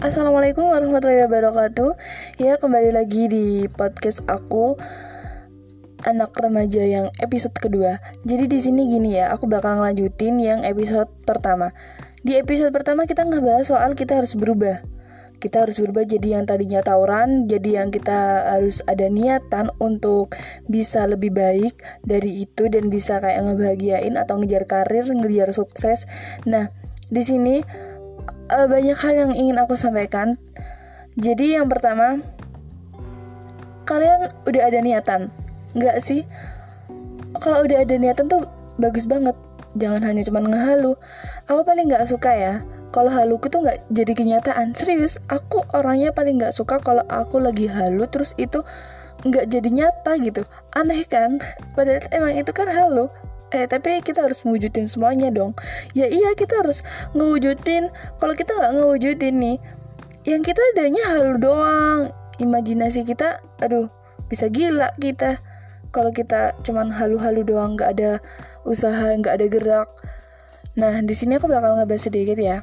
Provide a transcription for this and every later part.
Assalamualaikum warahmatullahi wabarakatuh. Ya kembali lagi di podcast aku Anak remaja yang episode kedua. Jadi di sini gini ya Aku bakal ngelanjutin yang episode pertama. Di episode pertama kita ngebahas soal kita harus berubah. Kita harus berubah jadi yang tadinya tawuran jadi yang kita harus ada niatan untuk bisa lebih baik dari itu dan bisa kayak ngebahagiain atau ngejar karir ngejar sukses. Nah di sini uh, banyak hal yang ingin aku sampaikan. Jadi yang pertama, kalian udah ada niatan, nggak sih? Kalau udah ada niatan tuh bagus banget. Jangan hanya cuma ngehalu. Aku paling nggak suka ya. Kalau haluku tuh nggak jadi kenyataan. Serius, aku orangnya paling nggak suka kalau aku lagi halu terus itu nggak jadi nyata gitu. Aneh kan? Padahal emang itu kan halu eh tapi kita harus mewujudin semuanya dong. Ya iya kita harus ngewujudin. Kalau kita nggak ngewujudin nih yang kita adanya halu doang. Imajinasi kita aduh bisa gila kita. Kalau kita cuman halu-halu doang nggak ada usaha nggak ada gerak. Nah di sini aku bakal ngebahas sedikit ya.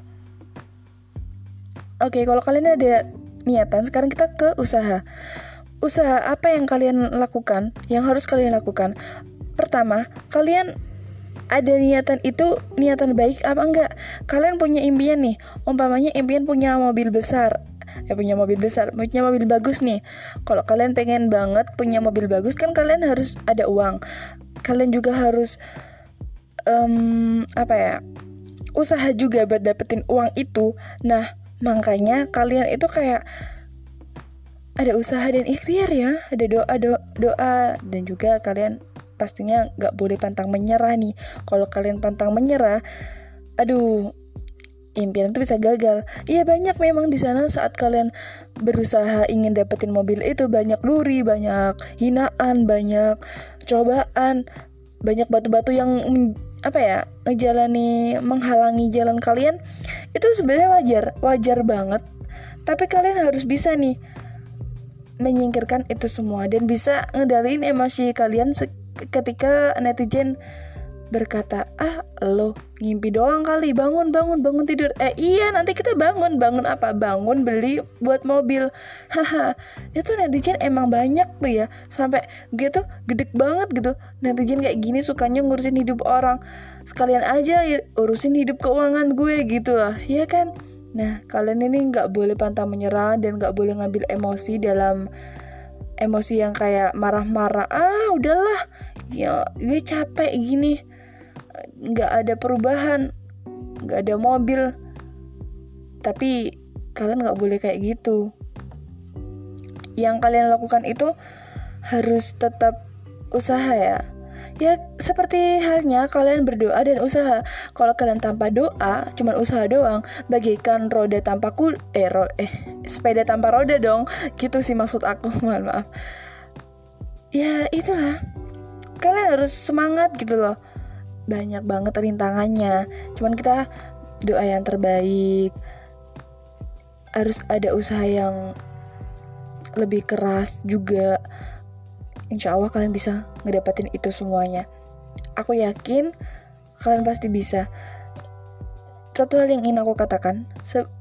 Oke kalau kalian ada niatan sekarang kita ke usaha. Usaha apa yang kalian lakukan yang harus kalian lakukan Pertama, kalian ada niatan itu niatan baik apa enggak? Kalian punya impian nih, umpamanya impian punya mobil besar, ya punya mobil besar, punya mobil bagus nih. Kalau kalian pengen banget punya mobil bagus kan kalian harus ada uang. Kalian juga harus um, apa ya? Usaha juga buat dapetin uang itu. Nah, makanya kalian itu kayak ada usaha dan ikhtiar ya, ada doa doa, doa dan juga kalian pastinya nggak boleh pantang menyerah nih kalau kalian pantang menyerah aduh impian itu bisa gagal. Iya banyak memang di sana saat kalian berusaha ingin dapetin mobil itu banyak luri, banyak hinaan, banyak cobaan, banyak batu-batu yang apa ya ngejalani menghalangi jalan kalian itu sebenarnya wajar, wajar banget. Tapi kalian harus bisa nih menyingkirkan itu semua dan bisa ngedalin emosi kalian ketika netizen berkata, ah lo ngimpi doang kali, bangun, bangun, bangun tidur. Eh iya nanti kita bangun, bangun apa? Bangun beli buat mobil. Haha, itu netizen emang banyak tuh ya, sampai gitu gede banget gitu. Netizen kayak gini sukanya ngurusin hidup orang. Sekalian aja urusin hidup keuangan gue gitu lah, ya kan? Nah kalian ini nggak boleh pantang menyerah dan nggak boleh ngambil emosi dalam emosi yang kayak marah-marah ah udahlah ya gue capek gini. Nggak ada perubahan nggak ada mobil. Tapi kalian nggak boleh kayak gitu. Yang kalian lakukan itu harus tetap usaha ya Ya seperti halnya kalian berdoa dan usaha. Kalau kalian tanpa doa, cuman usaha doang, bagaikan roda tanpa ku eh ro eh sepeda tanpa roda dong. Gitu sih maksud aku, mohon maaf. Ya itulah. Kalian harus semangat gitu loh. Banyak banget rintangannya. Cuman kita doa yang terbaik. Harus ada usaha yang lebih keras juga insya Allah kalian bisa ngedapetin itu semuanya. Aku yakin kalian pasti bisa. Satu hal yang ingin aku katakan,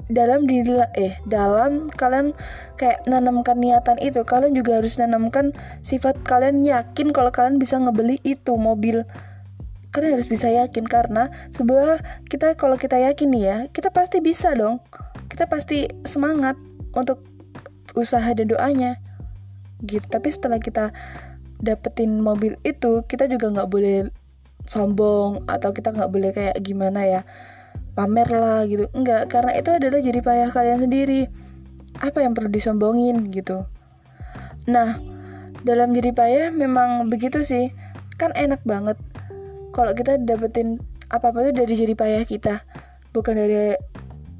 dalam diri eh dalam kalian kayak nanamkan niatan itu, kalian juga harus nanamkan sifat kalian yakin kalau kalian bisa ngebeli itu mobil. Kalian harus bisa yakin karena sebuah kita kalau kita yakin ya, kita pasti bisa dong. Kita pasti semangat untuk usaha dan doanya gitu. Tapi setelah kita dapetin mobil itu kita juga nggak boleh sombong atau kita nggak boleh kayak gimana ya pamer lah gitu. Enggak karena itu adalah jadi payah kalian sendiri. Apa yang perlu disombongin gitu. Nah dalam jadi payah memang begitu sih. Kan enak banget kalau kita dapetin apa apa itu dari jadi payah kita bukan dari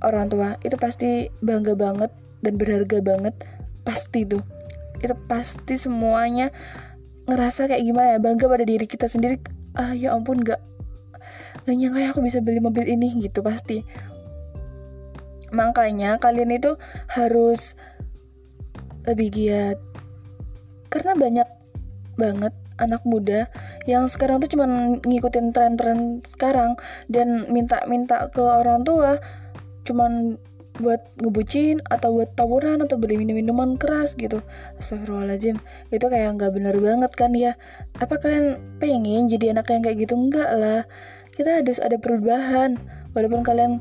orang tua. Itu pasti bangga banget dan berharga banget. Pasti tuh itu pasti semuanya ngerasa kayak gimana ya bangga pada diri kita sendiri. Ah ya ampun gak gak nyangka ya aku bisa beli mobil ini gitu pasti. Makanya kalian itu harus lebih giat. Karena banyak banget anak muda yang sekarang tuh cuman ngikutin tren-tren sekarang dan minta-minta ke orang tua cuman buat ngebucin atau buat tawuran atau beli minum-minuman keras gitu. Astagfirullahaladzim. Itu kayak nggak bener banget kan ya? Apa kalian pengen jadi anak yang kayak gitu? Enggak lah. Kita harus ada perubahan. Walaupun kalian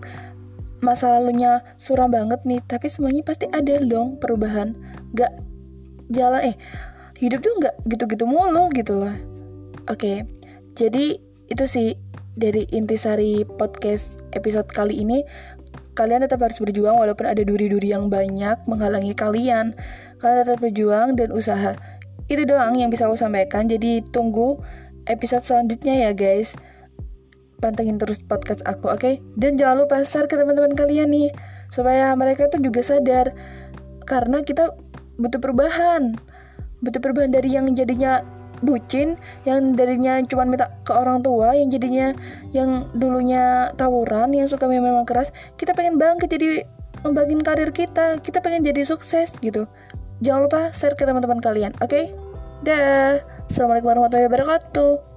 masa lalunya suram banget nih tapi semuanya pasti ada dong perubahan. Nggak jalan eh hidup tuh nggak gitu-gitu mulu gitu loh. Oke jadi itu sih dari intisari podcast episode kali ini kalian tetap harus berjuang walaupun ada duri-duri yang banyak menghalangi kalian. Kalian tetap berjuang dan usaha. Itu doang yang bisa aku sampaikan. Jadi tunggu episode selanjutnya ya guys. Pantengin terus podcast aku oke? Okay? dan jangan lupa share ke teman-teman kalian nih supaya mereka tuh juga sadar. Karena kita butuh perubahan. Butuh perubahan dari yang jadinya bucin yang darinya cuma minta ke orang tua yang jadinya yang dulunya tawuran yang suka memang keras. Kita pengen bangkit jadi membangun karir kita. Kita pengen jadi sukses gitu. Jangan lupa share ke teman-teman kalian oke? Okay? dah. Assalamualaikum warahmatullahi wabarakatuh